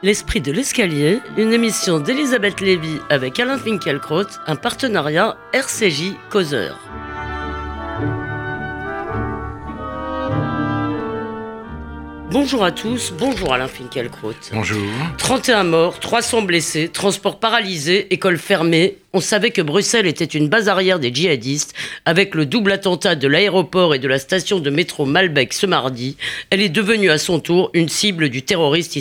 L'esprit de l'escalier, une émission d'Elisabeth Lévy avec Alain Finkielkraut, un partenariat RCJ Causeur. Bonjour à tous, bonjour Alain Finkielkraut. Bonjour. 31 morts, 300 blessés, transport paralysé, école fermée, on savait que Bruxelles était une base arrière des djihadistes. Avec le double attentat de l'aéroport et de la station de métro Malbec ce mardi, elle est devenue à son tour une cible du terroriste.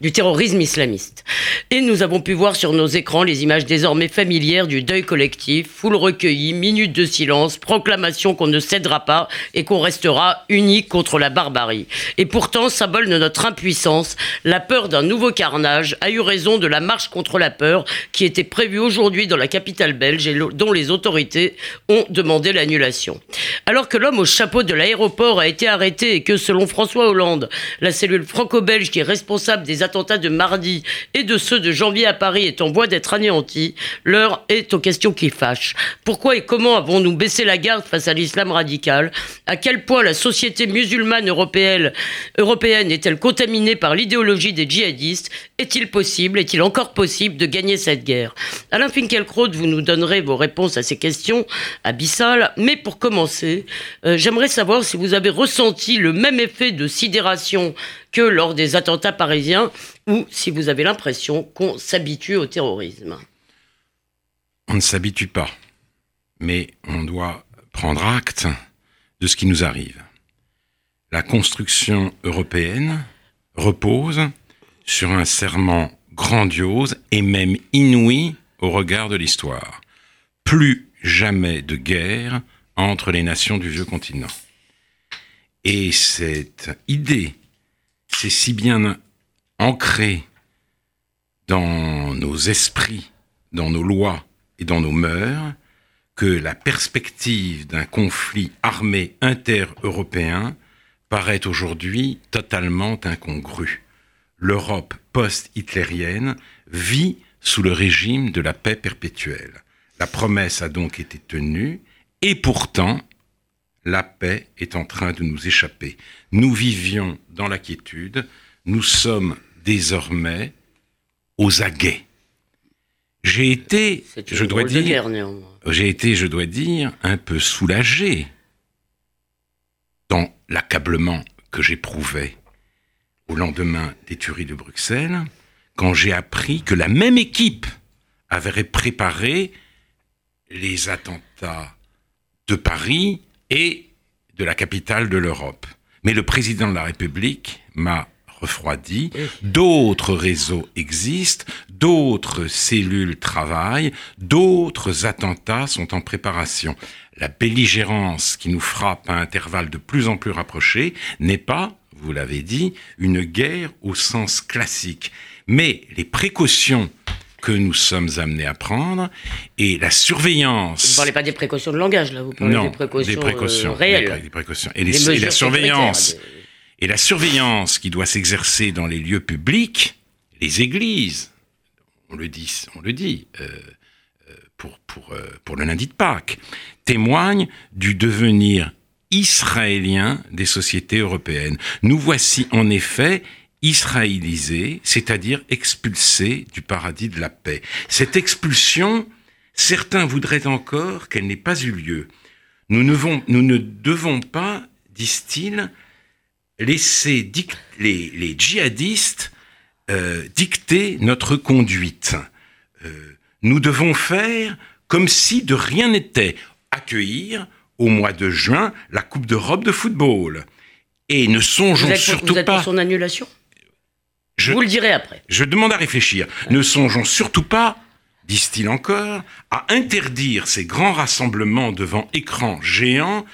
Du terrorisme islamiste. Et nous avons pu voir sur nos écrans les images désormais familières du deuil collectif, foule recueillie, minutes de silence, proclamation qu'on ne cédera pas et qu'on restera unique contre la barbarie. Et pourtant, symbole de notre impuissance, la peur d'un nouveau carnage a eu raison de la marche contre la peur qui était prévue aujourd'hui dans la capitale belge et dont les autorités ont demandé l'annulation. Alors que l'homme au chapeau de l'aéroport a été arrêté et que selon François Hollande, la cellule franco-belge qui est responsable des attentats de mardi et de ceux de janvier à Paris est en voie d'être anéantie, l'heure est aux questions qui fâchent. Pourquoi et comment avons-nous baissé la garde face à l'islam radical? À quel point la société musulmane européenne, européenne est-elle contaminée par l'idéologie des djihadistes? Est-il possible, est-il encore possible de gagner cette guerre? Alain Finkielkraut, vous nous donnerez vos réponses à ces questions abyssales. Mais pour commencer, euh, j'aimerais savoir si vous avez ressenti le même effet de sidération que lors des attentats parisiens ou si vous avez l'impression qu'on s'habitue au terrorisme. On ne s'habitue pas, mais on doit prendre acte de ce qui nous arrive. La construction européenne repose sur un serment grandiose et même inouï au regard de l'histoire. Plus jamais de guerre entre les nations du vieux continent. Et cette idée c'est si bien ancré dans nos esprits, dans nos lois et dans nos mœurs, que la perspective d'un conflit armé inter-européen paraît aujourd'hui totalement incongrue. L'Europe post-hitlérienne vit sous le régime de la paix perpétuelle. La promesse a donc été tenue, et pourtant, la paix est en train de nous échapper. Nous vivions dans la quiétude, nous sommes désormais aux aguets. J'ai été, je dois dire, j'ai été, je dois dire, un peu soulagé dans l'accablement que j'éprouvais au lendemain des tueries de Bruxelles, quand j'ai appris que la même équipe avait préparé les attentats de Paris et de la capitale de l'Europe. Mais le président de la République m'a refroidi. D'autres réseaux existent, d'autres cellules travaillent, d'autres attentats sont en préparation. La belligérance qui nous frappe à intervalles de plus en plus rapprochés n'est pas, vous l'avez dit, une guerre au sens classique. Mais les précautions que nous sommes amenés à prendre et la surveillance. Vous ne parlez pas des précautions de langage, là, vous parlez des précautions, euh, réelles. Des, précautions. Et, la surveillance. Et la surveillance qui doit s'exercer dans les lieux publics, les églises, on le dit, on le dit euh, euh, pour, pour, pour le lundi de Pâques, témoigne du devenir israélien des sociétés européennes. Nous voici en effet israélisé, c'est-à-dire expulsé du paradis de la paix. Cette expulsion, certains voudraient encore qu'elle n'ait pas eu lieu. Nous ne, nous ne devons pas, disent-ils, laisser les, les, djihadistes euh, dicter notre conduite. Euh, nous devons faire comme si de rien n'était, accueillir au mois de juin la Coupe d'Europe de football. Et ne songeons surtout vous êtes pas. Pour son annulation? Je, Vous le direz après. Je demande à réfléchir. Ne songeons surtout pas, disent-ils encore, à interdire ces grands rassemblements devant écran géant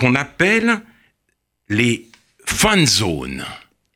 qu'on appelle les fan zones.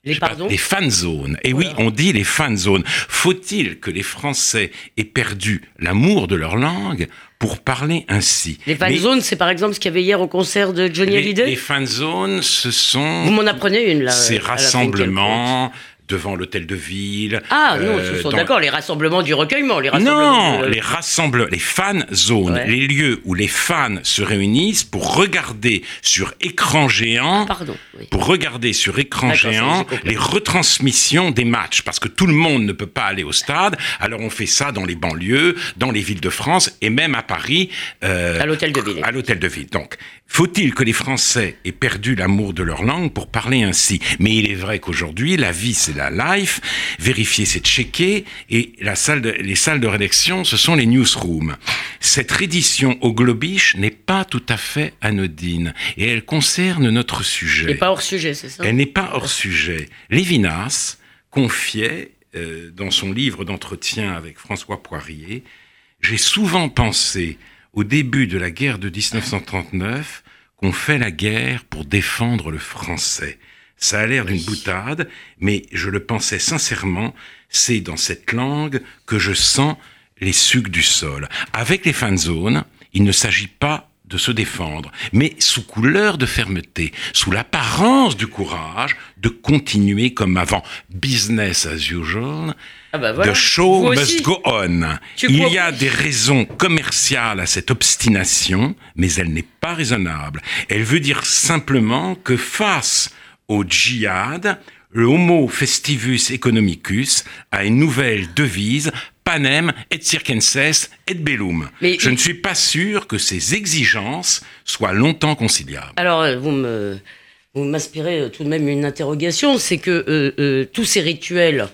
Les, pardon les fan zones. Et oui, on dit les fan zones. Faut-il que les Français aient perdu l'amour de leur langue pour parler ainsi? Les fan zones, c'est par exemple ce qu'il y avait hier au concert de Johnny Hallyday Les fan zones, ce sont... Vous m'en apprenez une là. Ces rassemblements devant l'hôtel de ville. Ah non, ce sont d'accord, les rassemblements du recueillement. Les rassemblements non, les rassemblements, les fan zones, les lieux où les fans se réunissent pour regarder sur écran géant, ah, pardon, pour regarder sur écran géant les retransmissions des matchs, parce que tout le monde ne peut pas aller au stade. Alors on fait ça dans les banlieues, dans les villes de France et même à Paris. Euh, à l'hôtel de ville. À l'hôtel de ville. Donc, faut-il que les Français aient perdu l'amour de leur langue pour parler ainsi? Mais il est vrai qu'aujourd'hui, la vie c'est la life, vérifier c'est checker, et la salle les salles de rédaction ce sont les newsrooms. Cette reddition au globish n'est pas tout à fait anodine, et elle concerne notre sujet. Elle n'est pas hors sujet, c'est ça? Elle n'est pas hors sujet. Lévinas confiait euh, dans son livre d'entretien avec François Poirier, j'ai souvent pensé au début de la guerre de 1939 qu'on fait la guerre pour défendre le français. Ça a l'air d'une boutade, mais je le pensais sincèrement, c'est dans cette langue que je sens les sucs du sol. Avec les fan zones, il ne s'agit pas de se défendre, mais sous couleur de fermeté, sous l'apparence du courage de continuer comme avant. Business as usual. Ah bah The show must go on. Il y a des raisons commerciales à cette obstination, mais elle n'est pas raisonnable. Elle veut dire simplement que face au djihad, le Homo festivus economicus a une nouvelle devise panem et circenses et bellum. Mais Je ne suis pas sûr que ces exigences soient longtemps conciliables. Alors, euh, vous me, vous m'inspirez euh, tout de même une interrogation, c'est que euh, tous ces rituels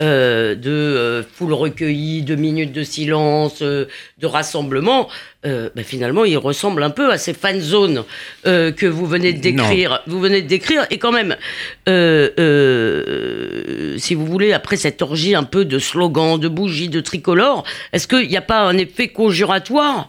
euh, de euh, foule recueillie, de minutes de silence, euh, de rassemblement, ben finalement, il ressemble un peu à ces fan zones que vous venez de décrire. Vous venez de décrire, et quand même, si vous voulez, après cette orgie un peu de slogans, de bougies, de tricolores, est-ce qu'il n'y a pas un effet conjuratoire,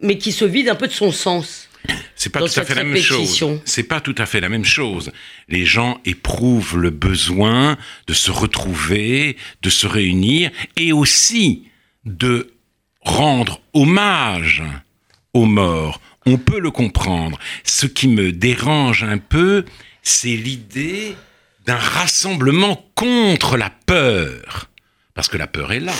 mais qui se vide un peu de son sens? C'est pas tout à fait la même chose. C'est pas tout à fait la même chose. Les gens éprouvent le besoin de se retrouver, de se réunir et aussi de rendre hommage aux morts. On peut le comprendre. Ce qui me dérange un peu, c'est l'idée d'un rassemblement contre la peur. Parce que la peur est là.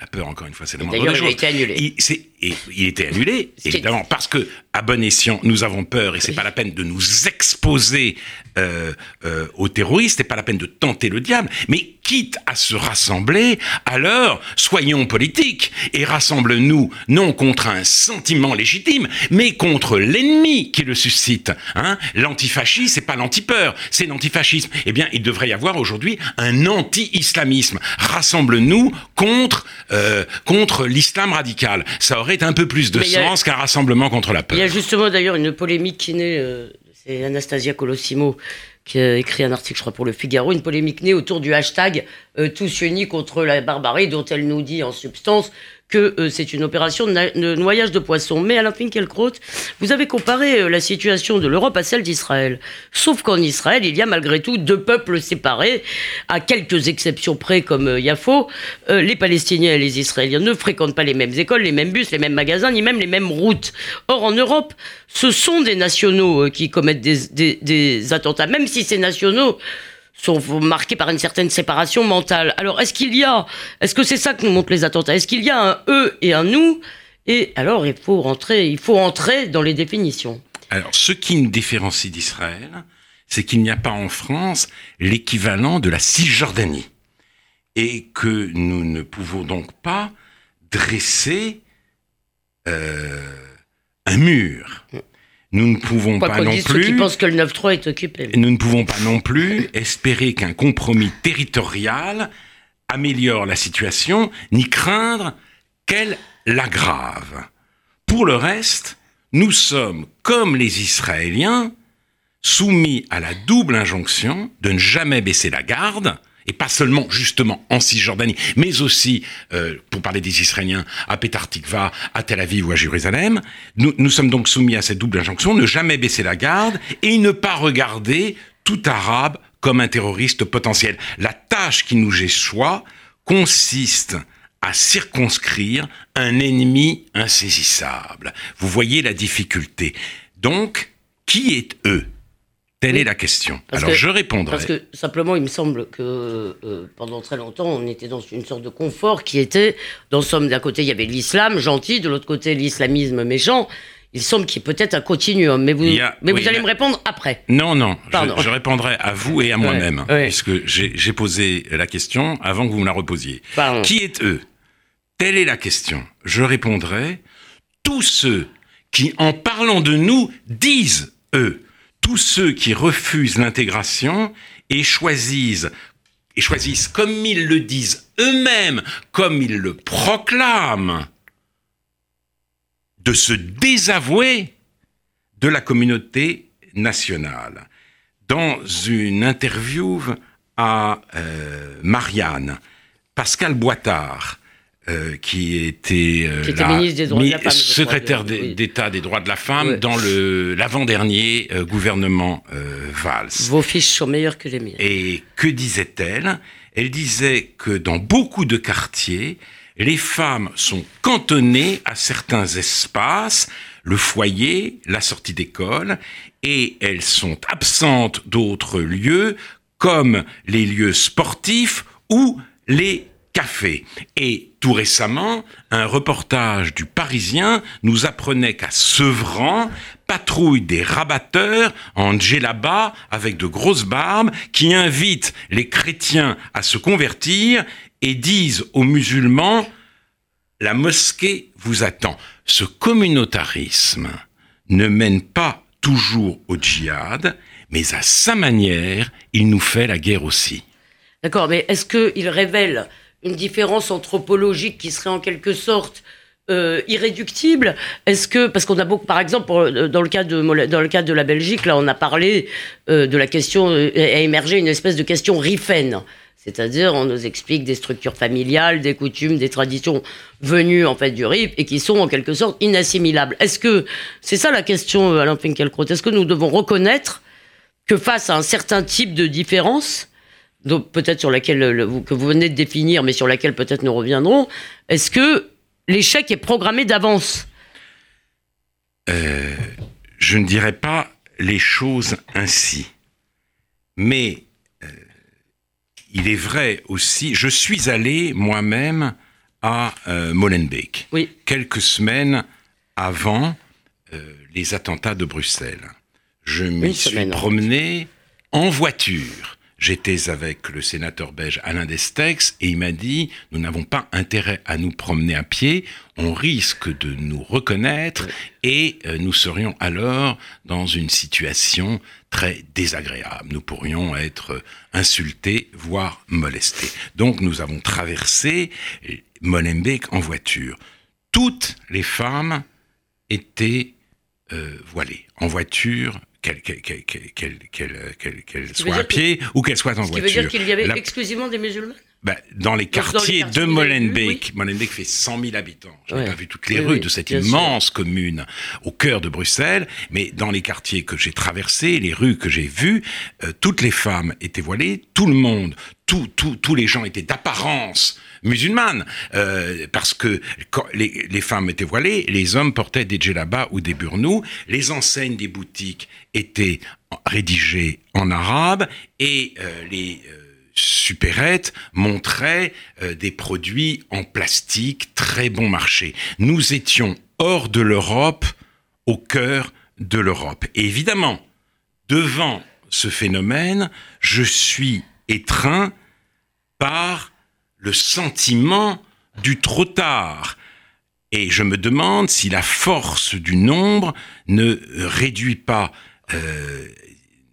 La peur, encore une fois, c'est la moindre D'ailleurs, il a été annulé. Il, il était annulé, évidemment, parce que, à bon escient, nous avons peur et c'est pas la peine de nous exposer euh, euh, aux terroristes, c'est pas la peine de tenter le diable, mais quitte à se rassembler, alors soyons politiques et rassemble-nous non contre un sentiment légitime, mais contre l'ennemi qui le suscite. Hein L'antifascisme, c'est pas l'antipeur, c'est l'antifascisme. Eh bien, il devrait y avoir aujourd'hui un anti-islamisme. Rassemble-nous contre euh, contre l'islam radical. Ça aurait un peu plus de sens qu'un rassemblement contre la peur. Il y a justement d'ailleurs une polémique qui naît, euh, c'est Anastasia Colossimo qui a écrit un article, je crois, pour le Figaro, une polémique née autour du hashtag euh, Tous unis contre la barbarie, dont elle nous dit en substance que euh, c'est une opération de, noyage de poissons. Mais Alain Finkielkraut, vous avez comparé euh, la situation de l'Europe à celle d'Israël. Sauf qu'en Israël, il y a malgré tout deux peuples séparés, à quelques exceptions près comme euh, Yafo. les Palestiniens et les Israéliens ne fréquentent pas les mêmes écoles, les mêmes bus, les mêmes magasins, ni même les mêmes routes. Or, en Europe, ce sont des nationaux qui commettent des, des attentats, même si ces nationaux sont marqués par une certaine séparation mentale. Alors, est-ce qu'il y a, est-ce que c'est ça que nous montrent les attentats? Est-ce qu'il y a un eux et un nous Et alors, il faut rentrer, il faut entrer dans les définitions. Alors, ce qui nous différencie d'Israël, c'est qu'il n'y a pas en France l'équivalent de la Cisjordanie. Et que nous ne pouvons donc pas dresser euh, un mur. Nous ne pouvons pas non plus. Qui pensent que le 9-3 est occupé. Nous ne pouvons pas non plus espérer qu'un compromis territorial améliore la situation, ni craindre qu'elle l'aggrave. Pour le reste, nous sommes, comme les Israéliens, soumis à la double injonction de ne jamais baisser la garde et pas seulement justement en Cisjordanie, mais aussi, euh, pour parler des Israéliens, à Petar Tikva, à Tel Aviv ou à Jérusalem. Nous, nous sommes donc soumis à cette double injonction, ne jamais baisser la garde et ne pas regarder tout arabe comme un terroriste potentiel. La tâche qui nous échoit consiste à circonscrire un ennemi insaisissable. Vous voyez la difficulté. Donc, qui est eux? Telle Oui. est la question. Parce Alors que- je répondrai. Parce que simplement, il me semble que euh, pendant très longtemps, on était dans une sorte de confort qui était, dans somme, d'un côté, il y avait l'islam gentil, de l'autre côté, l'islamisme méchant. Il semble qu'il y ait peut-être un continuum, mais vous, Il y a- mais oui, vous allez me répondre après. Non, non, je, Pardon. je répondrai à vous et à moi-même, ouais. puisque j'ai j'ai posé la question avant que vous me la reposiez. Pardon. Qui est eux? Telle est la question. Je répondrai tous ceux qui, en parlant de nous, disent eux. Tous ceux qui refusent l'intégration et choisissent, et choisissent, comme ils le disent eux-mêmes, comme ils le proclament, de se désavouer de la communauté nationale. Dans une interview à euh, Marianne, Pascal Boitard, euh, qui était, euh, Qui était la- ministre des droits de la femme, secrétaire oui. d'État des droits de la femme dans le l'avant-dernier euh, gouvernement Valls. Vos fiches sont meilleures que les miennes. Et que disait-elle? Elle disait que dans beaucoup de quartiers, les femmes sont cantonnées à certains espaces, le foyer, la sortie d'école, et elles sont absentes d'autres lieux, comme les lieux sportifs ou les Et tout récemment, un reportage du Parisien nous apprenait qu'à Sevran, patrouillent des rabatteurs en djellaba avec de grosses barbes qui invitent les chrétiens à se convertir et disent aux musulmans la mosquée vous attend. Ce communautarisme ne mène pas toujours au djihad, mais à sa manière, il nous fait la guerre aussi. D'accord, mais est-ce qu'il révèle une différence anthropologique qui serait en quelque sorte euh, irréductible Est-ce que parce qu'on a beaucoup, par exemple, euh, dans le cas de dans le cas de la Belgique, là, on a parlé euh, de la question euh, a émergé une espèce de question rifaine. C'est-à-dire, on nous explique des structures familiales, des coutumes, des traditions venues en fait du RIP et qui sont en quelque sorte inassimilables. Est-ce que c'est ça la question, euh, Alain Finkielkraut Est-ce que nous devons reconnaître que face à un certain type de différence, donc peut-être sur laquelle le- que vous venez de définir, mais sur laquelle peut-être nous reviendrons, est-ce que l'échec est programmé d'avance? Euh, je ne dirais pas les choses ainsi. Mais euh, il est vrai aussi, je suis allé moi-même à euh, Molenbeek, Oui. quelques semaines avant euh, les attentats de Bruxelles. Je m'y Une suis semaine, promené en voiture. J'étais avec le sénateur belge Alain Destex et il m'a dit nous n'avons pas intérêt à nous promener à pied, on risque de nous reconnaître et euh, nous serions alors dans une situation très désagréable. Nous pourrions être euh, insultés, voire molestés. Donc nous avons traversé Molenbeek en voiture. Toutes les femmes étaient euh, voilées en voiture, qu'elles- qu'elles- qu'elles veut soient à dire que- pied ou qu'elles soient en Ce qui veut voiture. dire qu'il y avait La- exclusivement des musulmans? Bah, dans les Donc, dans les quartiers de Molenbeek, Molenbeek fait 100 000 habitants. Je n'ai Ouais. pas vu toutes les Oui, rues oui, de cette sûr. immense commune au cœur de Bruxelles, mais dans les quartiers que j'ai traversés, les rues que j'ai vues, euh, toutes les femmes étaient voilées, tout le monde, tout, tout- tous les gens étaient d'apparence musulmane, euh, parce que quand les, les femmes étaient voilées, les hommes portaient des djellabas ou des burnous, les enseignes des boutiques étaient rédigées en arabe et euh, les supérettes montraient euh, des produits en plastique très bon marché. Nous étions hors de l'Europe, au cœur de l'Europe. Et évidemment, devant ce phénomène, je suis étreint par le sentiment du trop tard. Et je me demande si la force du nombre ne réduit pas euh,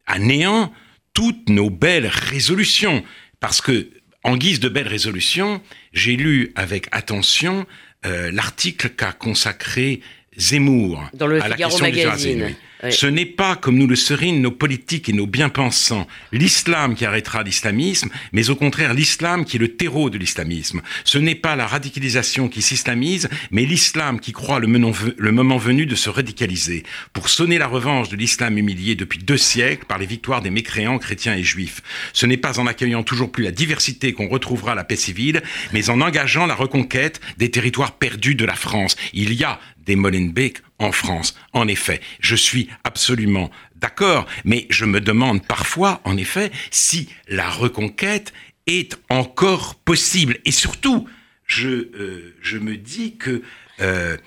à néant toutes nos belles résolutions. Parce que, en guise de belles résolutions, j'ai lu avec attention euh, l'article qu'a consacré Zemmour Dans le à la question du Magazine. jihad. Ce n'est pas, comme nous le serinent nos politiques et nos bien-pensants, l'islam qui arrêtera l'islamisme, mais au contraire l'islam qui est le terreau de l'islamisme. Ce n'est pas la radicalisation qui s'islamise, mais l'islam qui croit le, le moment venu de se radicaliser, pour sonner la revanche de l'islam humilié depuis deux siècles par les victoires des mécréants chrétiens et juifs. Ce n'est pas en accueillant toujours plus la diversité qu'on retrouvera la paix civile, mais en engageant la reconquête des territoires perdus de la France. Il y a des Molenbeek en France. En effet, je suis absolument d'accord, mais je me demande parfois, en effet, si la reconquête est encore possible. Et surtout, je, euh, je me dis que euh,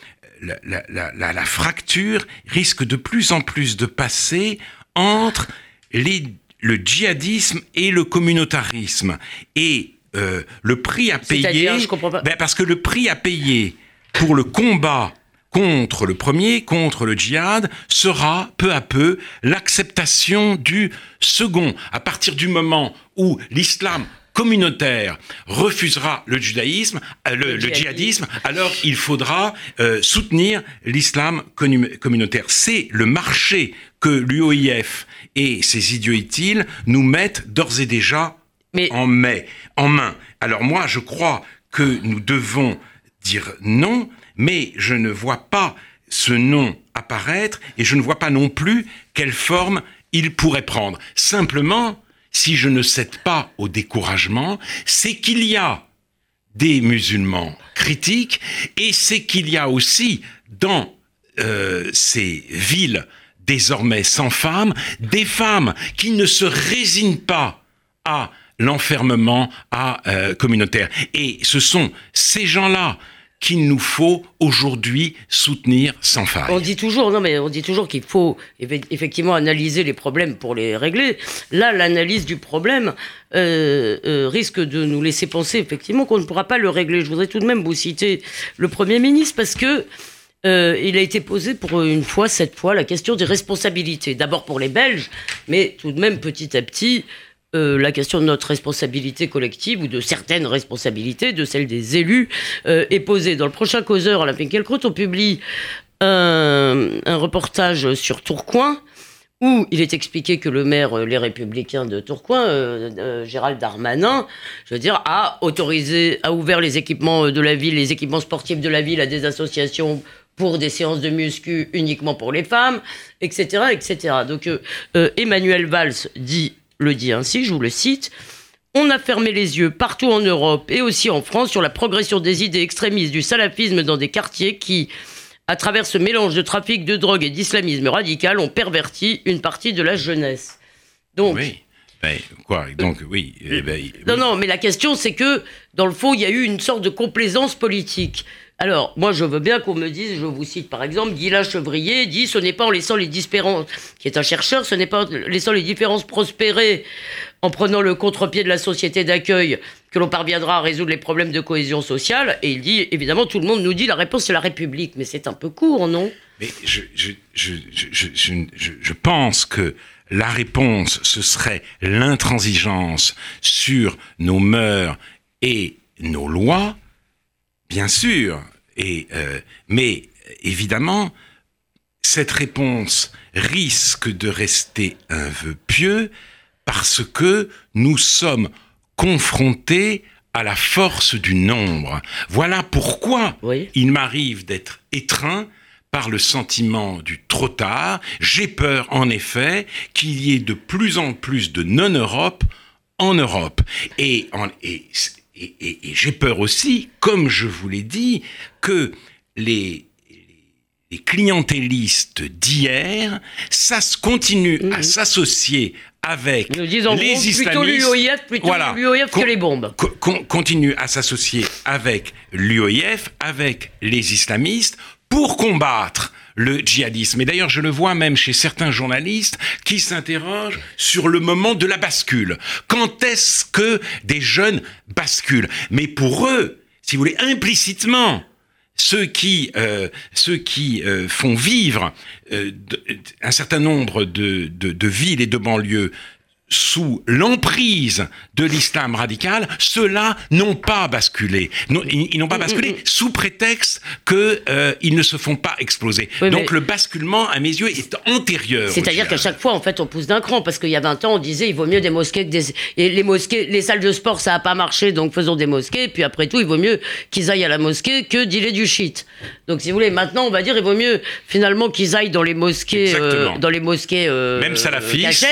la, la, la, la, fracture risque de plus en plus de passer entre les, le djihadisme et le communautarisme. Et euh, le prix à payer, je comprends pas. Ben parce que le prix à payer pour le combat contre le premier, contre le djihad, sera peu à peu l'acceptation du second. À partir du moment où l'islam communautaire refusera le judaïsme, euh, le, djihadisme, alors il faudra euh, soutenir l'islam communautaire. C'est le marché que l'UOIF et ses idiots utiles nous mettent d'ores et déjà en, mai, en main. Alors moi, je crois que nous devons dire non, mais je ne vois pas ce non apparaître et je ne vois pas non plus quelle forme il pourrait prendre. Simplement, si je ne cède pas au découragement, c'est qu'il y a des musulmans critiques et c'est qu'il y a aussi dans euh, ces villes désormais sans femmes, des femmes qui ne se résignent pas à l'enfermement euh, communautaire. Et ce sont ces gens-là qu'il nous faut aujourd'hui soutenir sans faille. On dit toujours, non mais on dit toujours qu'il faut effectivement analyser les problèmes pour les régler. Là, l'analyse du problème euh, euh, risque de nous laisser penser effectivement qu'on ne pourra pas le régler. Je voudrais tout de même vous citer le Premier ministre parce que euh, il a été posé pour une fois, cette fois, la question des responsabilités. D'abord pour les Belges, mais tout de même petit à petit, euh, la question de notre responsabilité collective ou de certaines responsabilités, de celle des élus, euh, est posée. Dans le prochain causeur à la Finkielkraut, on publie un, un, reportage sur Tourcoing où il est expliqué que le maire, euh, les Républicains de Tourcoing, Gérald Darmanin, je veux dire, a autorisé, a ouvert les équipements de la ville, les équipements sportifs de la ville à des associations pour des séances de muscu uniquement pour les femmes, etc., etc. Donc Emmanuel Valls dit le dit ainsi, je vous le cite. On a fermé les yeux partout en Europe et aussi en France sur la progression des idées extrémistes du salafisme dans des quartiers qui, à travers ce mélange de trafic de drogue et d'islamisme radical, ont perverti une partie de la jeunesse. Donc, oui. Ben, quoi Donc, oui, eh ben, oui. Non, non, mais la question, c'est que, dans le fond, il y a eu une sorte de complaisance politique. Alors, moi, je veux bien qu'on me dise, je vous cite par exemple, Guilain Chevrier dit ce n'est pas en laissant les différences, qui est un chercheur, ce n'est pas en laissant les différences prospérer, en prenant le contre-pied de la société d'accueil, que l'on parviendra à résoudre les problèmes de cohésion sociale. Et il dit, évidemment, tout le monde nous dit la réponse c'est la République, mais c'est un peu court, non? Mais je, je, pense que la réponse, ce serait l'intransigeance sur nos mœurs et nos lois Bien sûr, et, euh, mais évidemment, cette réponse risque de rester un vœu pieux parce que nous sommes confrontés à la force du nombre. Voilà pourquoi il m'arrive d'être étreint par le sentiment du trop tard. J'ai peur, en effet, qu'il y ait de plus en plus de non-Europe en Europe. Et, en, et et, j'ai peur aussi, comme je vous l'ai dit, que les, les clientélistes d'hier, ça se continue à mhm. s'associer avec les islamistes. Plutôt l'UOIF, plutôt l'UOIF que les bombes. continue à s'associer avec l'UOIF, avec les islamistes, pour combattre le djihadisme. Et d'ailleurs, je le vois même chez certains journalistes qui s'interrogent sur le moment de la bascule. Quand est-ce que des jeunes basculent? Mais pour eux, si vous voulez, implicitement, ceux qui, euh, ceux qui euh, font vivre euh, un certain nombre de, de, de villes et de banlieues sous l'emprise de l'islam radical, ceux-là n'ont pas basculé. ils, n'ont pas mm, mm, basculé mm. sous prétexte qu'ils euh, ne se font pas exploser. Donc le basculement, à mes yeux, est antérieur. C'est-à-dire qu'à chaque fois, en fait, on pousse d'un cran, parce qu'il y a 20 ans, on disait il vaut mieux des mosquées que des... Et les mosquées, les salles de sport, ça n'a pas marché, donc faisons des mosquées. Puis après tout, il vaut mieux qu'ils aillent à la mosquée que d'îler du shit. Donc si vous voulez, maintenant, on va dire il vaut mieux finalement qu'ils aillent dans les mosquées, euh, dans les mosquées euh, Même salafistes.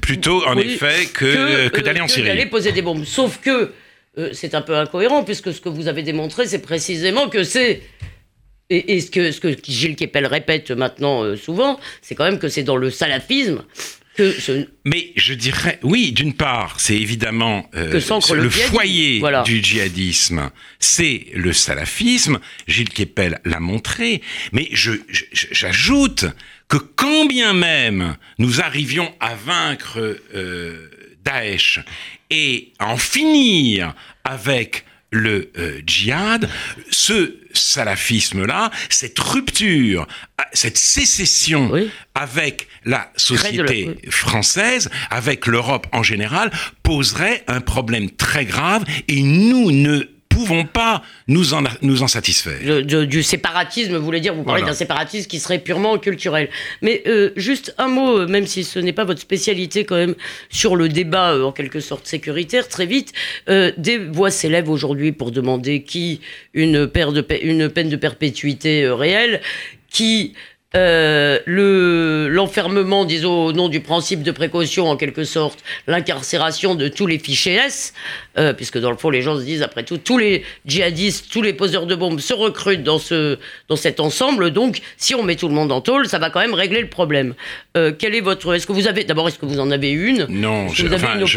Plutôt, en effet, que, que, d'aller en Syrie. D'aller poser des bombes. Sauf que euh, c'est un peu incohérent, puisque ce que vous avez démontré, c'est précisément que c'est et, ce, que, ce que Gilles Kepel répète maintenant souvent, c'est quand même que c'est dans le salafisme mais je dirais, oui, d'une part, c'est évidemment euh, le, foyer du djihadisme, c'est le salafisme. Gilles Kepel l'a montré. Mais j'ajoute que quand bien même nous arrivions à vaincre euh, Daesh et à en finir avec le euh, djihad, ce salafisme-là, cette rupture, cette sécession avec la société française, avec l'Europe en général, poserait un problème très grave et nous ne pouvons pas nous en, nous en satisfaire. du séparatisme, vous voulez dire, vous parlez d'un séparatisme qui serait purement culturel. Mais euh, juste un mot, euh, même si ce n'est pas votre spécialité quand même, sur le débat euh, en quelque sorte sécuritaire, très vite, des voix s'élèvent aujourd'hui pour demander qui une, paire de, une peine de perpétuité réelle, qui euh, le l'enfermement, disons au nom du principe de précaution en quelque sorte, l'incarcération de tous les fichiers S, euh, puisque dans le fond les gens se disent après tout tous les djihadistes, tous les poseurs de bombes se recrutent dans ce dans cet ensemble, donc si on met tout le monde en tôle, ça va quand même régler le problème. Euh, quel est votre Est-ce que vous avez d'abord est-ce que vous en avez une? Non, je,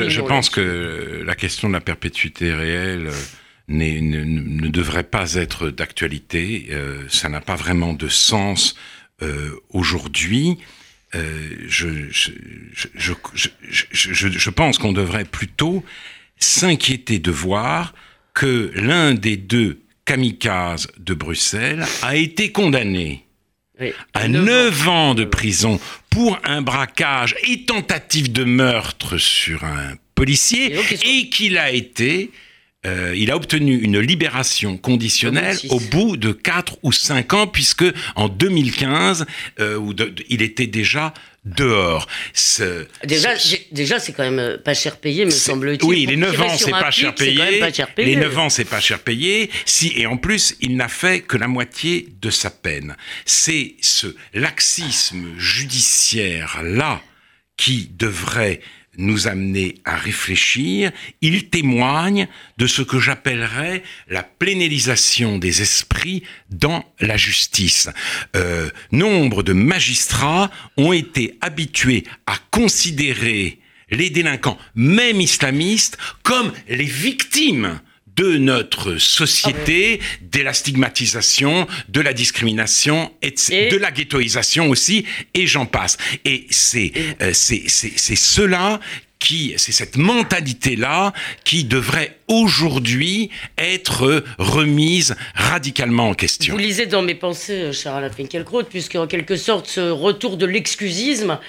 je, pense que la question de la perpétuité réelle. Ne, ne, devrait pas être d'actualité, ça n'a pas vraiment de sens aujourd'hui, euh, je, je, je, je, pense qu'on devrait plutôt s'inquiéter de voir que l'un des deux kamikazes de Bruxelles a été condamné à 9 ans. de prison pour un braquage et tentative de meurtre sur un policier et qu'il a été euh, il a obtenu une libération conditionnelle au bout de 4 ou 5 ans, puisque en 2015, euh, où il était déjà dehors. déjà, déjà c'est quand même euh, pas cher payé, me semble-t-il. Oui, les 9 ans, c'est pas, cher payé. Les 9 ans, c'est pas cher payé. Si, et en plus, il n'a fait que la moitié de sa peine. C'est ce laxisme judiciaire-là qui devrait nous amener à réfléchir, il témoigne de ce que j'appellerais la plénélisation des esprits dans la justice. Euh, nombre de magistrats ont été habitués à considérer les délinquants, même islamistes, comme les victimes de notre société, ah de la stigmatisation, de la discrimination, et, de la ghettoisation aussi, et j'en passe. Et c'est euh, c'est cela qui, c'est cette mentalité-là qui devrait aujourd'hui être remise radicalement en question. Vous lisez dans mes pensées, Charles Finkielkraut, puisque en quelque sorte, ce retour de l'excusisme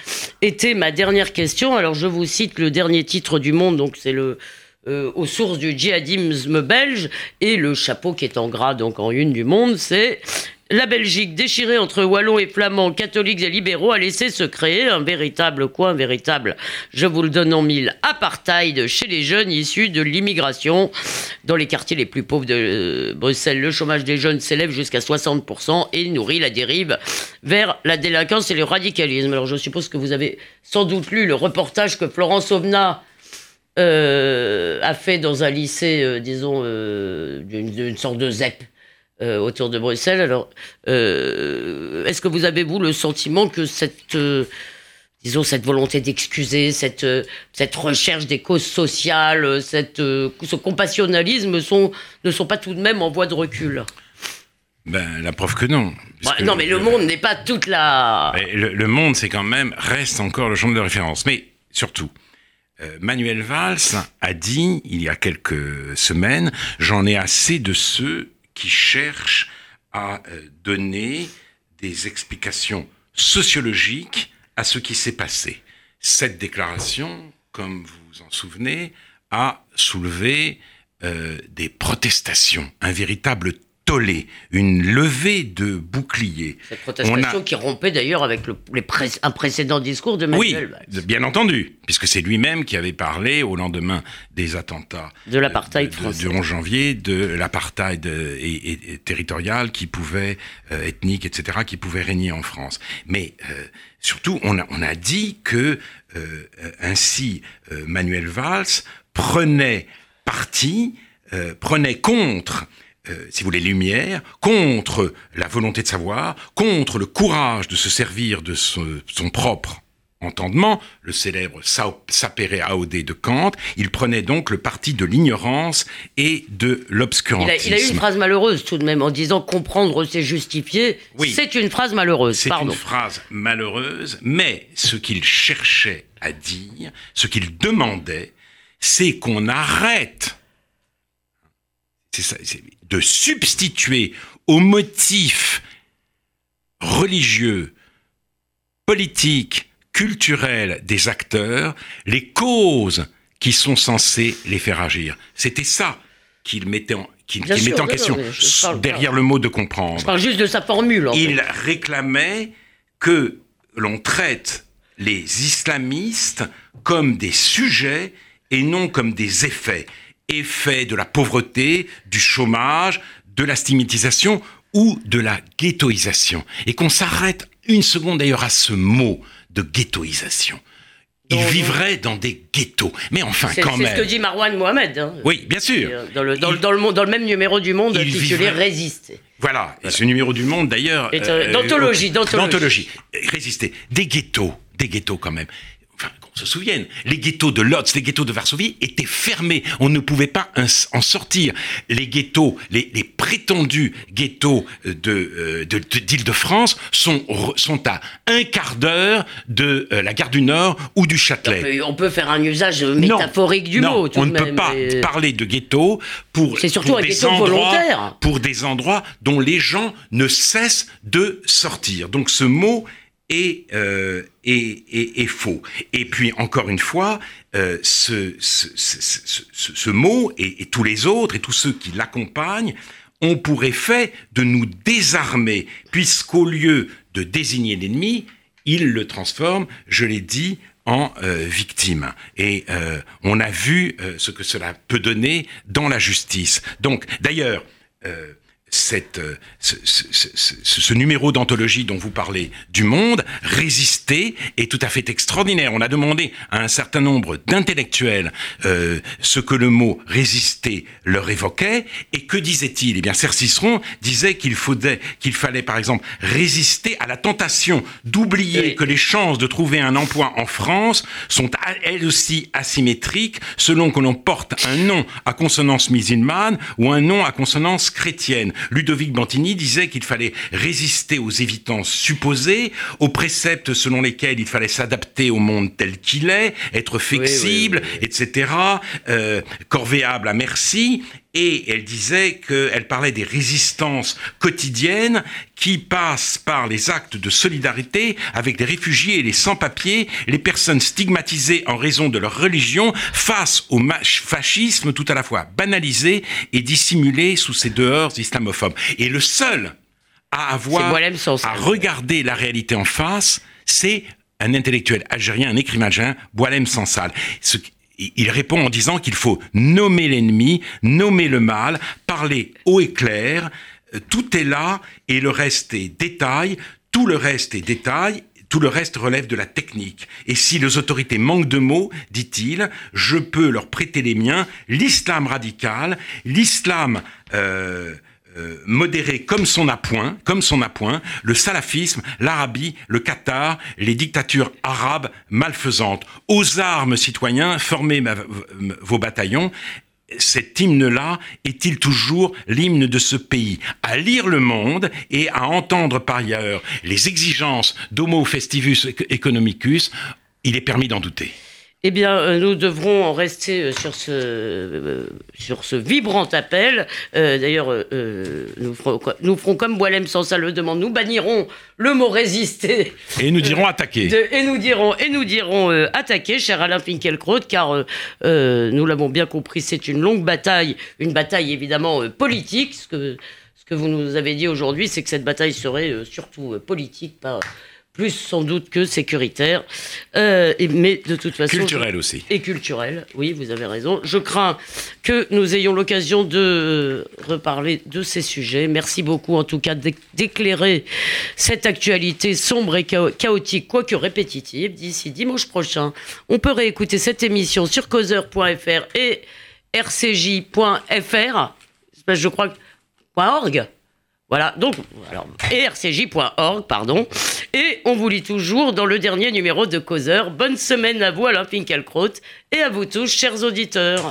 était ma dernière question. Alors, je vous cite le dernier titre du Monde, donc c'est le euh, aux sources du djihadisme belge. Et le chapeau qui est en gras, donc en une du monde, c'est la Belgique, déchirée entre wallons et flamands, catholiques et libéraux, a laissé se créer un véritable quoi Un véritable, je vous le donne en mille, apartheid chez les jeunes issus de l'immigration. Dans les quartiers les plus pauvres de euh, Bruxelles, le chômage des jeunes s'élève jusqu'à 60% et nourrit la dérive vers la délinquance et le radicalisme. Alors je suppose que vous avez sans doute lu le reportage que Florence Ovna a fait dans un lycée, euh, disons, euh, d'une sorte de ZEP autour de Bruxelles. Alors, est-ce que vous avez, vous, le sentiment que cette, disons, cette volonté d'excuser, cette, cette recherche des causes sociales, cette, ce compassionnalisme sont, ne sont pas tout de même en voie de recul? Ben, la preuve que non. Bah, non, mais le monde n'est pas toute la. Le, le monde, c'est quand même, reste encore le champ de référence. Mais surtout, euh, Manuel Valls a dit, il y a quelques semaines, j'en ai assez de ceux qui cherchent à euh, donner des explications sociologiques à ce qui s'est passé. Cette déclaration, comme vous vous en souvenez, a soulevé euh, des protestations, un véritable une levée de boucliers. Cette protestation qui rompait d'ailleurs avec le, un précédent discours de Manuel Oui, bien entendu, puisque c'est lui-même qui avait parlé au lendemain des attentats de l'apartheid français du 11 janvier, de l'apartheid et, territorial qui pouvait, euh, ethnique, etc., qui pouvait régner en France. Mais euh, surtout, on a, on a dit que euh, ainsi Manuel Valls prenait parti, prenait contre euh, si vous voulez, lumière, contre la volonté de savoir, contre le courage de se servir de son propre entendement, le célèbre sapere aude de Kant, il prenait donc le parti de l'ignorance et de l'obscurantisme. Il, a eu une phrase malheureuse tout de même en disant comprendre c'est justifier. Oui, c'est une phrase malheureuse. C'est une phrase malheureuse, mais ce qu'il cherchait à dire, ce qu'il demandait, c'est qu'on arrête de substituer aux motifs religieux, politiques, culturels des acteurs les causes qui sont censées les faire agir. C'était ça qu'il mettait en, mettait en question, derrière le mot de comprendre. Je parle juste de sa formule. Il réclamait que l'on traite les islamistes comme des sujets et non comme des effets. Effets de la pauvreté, du chômage, de la stigmatisation ou de la ghettoisation. Et qu'on s'arrête une seconde d'ailleurs à ce mot de ghettoisation. Il vivrait dans des ghettos. Mais enfin, quand même. C'est ce que dit Marwan Mohamed. Hein. Oui, bien sûr. Dans le, dans, le, dans le même numéro du Monde intitulé Résister. Voilà. Et ce numéro du Monde, d'ailleurs. Euh, d'anthologie, d'anthologie. Résister. Des ghettos. Des ghettos, quand même se souviennent, les ghettos de Lodz, les ghettos de Varsovie étaient fermés. On ne pouvait pas en sortir. Les ghettos, les, prétendus ghettos de, euh, d'Île-de-France sont, sont à un quart d'heure de euh, la gare du Nord ou du Châtelet. On peut faire un usage métaphorique du mot. on ne peut pas parler de ghetto pour, C'est surtout un des endroits, pour des endroits dont les gens ne cessent de sortir. Donc ce mot est, euh, est, faux. Et puis, encore une fois, euh, ce, ce, ce, mot et, tous les autres et tous ceux qui l'accompagnent ont pour effet de nous désarmer, puisqu'au lieu de désigner l'ennemi, il le transforme, je l'ai dit, en euh, victime. Et euh, on a vu ce que cela peut donner dans la justice. Donc, d'ailleurs, cette, euh, ce, ce, ce, ce, numéro d'anthologie dont vous parlez du Monde, résister, est tout à fait extraordinaire. On a demandé à un certain nombre d'intellectuels euh, ce que le mot résister leur évoquait, et que disait-il Eh bien, Serre Cicéron disait qu'il faudrait, qu'il fallait, par exemple, résister à la tentation d'oublier que les chances de trouver un emploi en France sont elles aussi asymétriques selon que l'on porte un nom à consonance musulmane ou un nom à consonance chrétienne. Ludovic Bantini disait qu'il fallait résister aux évidences supposées, aux préceptes selon lesquels il fallait s'adapter au monde tel qu'il est, être flexible, etc., euh, corvéable à merci. Et elle disait qu'elle parlait des résistances quotidiennes qui passent par les actes de solidarité avec les réfugiés et les sans-papiers, les personnes stigmatisées en raison de leur religion face au fascisme tout à la fois banalisé et dissimulé sous ces dehors islamophobes. Et le seul à avoir, à regarder la réalité en face, c'est un intellectuel algérien, un écrivain algérien, Boalem Sansal. Il répond en disant qu'il faut nommer l'ennemi, nommer le mal, parler haut et clair, euh, tout est là et le reste est détail, tout le reste est détail, tout le reste relève de la technique. Et si les autorités manquent de mots, dit-il, je peux leur prêter les miens, l'islam radical, l'islam... Euh, euh, modéré comme son appoint, comme son appoint, le salafisme, l'Arabie, le Qatar, les dictatures arabes malfaisantes. Aux armes, citoyens, formez vos bataillons. Cet hymne-là est-il toujours l'hymne de ce pays? À lire le monde et à entendre par ailleurs les exigences d'Homo Festivus Economicus, il est permis d'en douter. Eh bien, euh, nous devrons en rester euh, sur ce, euh, sur ce vibrant appel. D'ailleurs, nous, ferons, nous ferons comme Boilem sans ça le demande. Nous bannirons le mot résister. Et nous dirons attaquer. et nous dirons, et nous dirons attaquer, cher Alain Finkielkraut, car nous l'avons bien compris, c'est une longue bataille, une bataille évidemment politique. Ce que, ce que vous nous avez dit aujourd'hui, c'est que cette bataille serait surtout politique, pas plus sans doute que sécuritaire, euh, mais de toute façon... Culturel aussi. Et culturel, oui, vous avez raison. Je crains que nous ayons l'occasion de reparler de ces sujets. Merci beaucoup en tout cas d'éclairer cette actualité sombre et chaotique, quoique répétitive. D'ici dimanche prochain, on peut réécouter cette émission sur causeur.fr et rcj.fr. Je crois que .org. Voilà, donc, alors, ercj.org, pardon. Et on vous lit toujours dans le dernier numéro de Causeur. Bonne semaine à vous, Alain Finkielkraut, et à vous tous, chers auditeurs.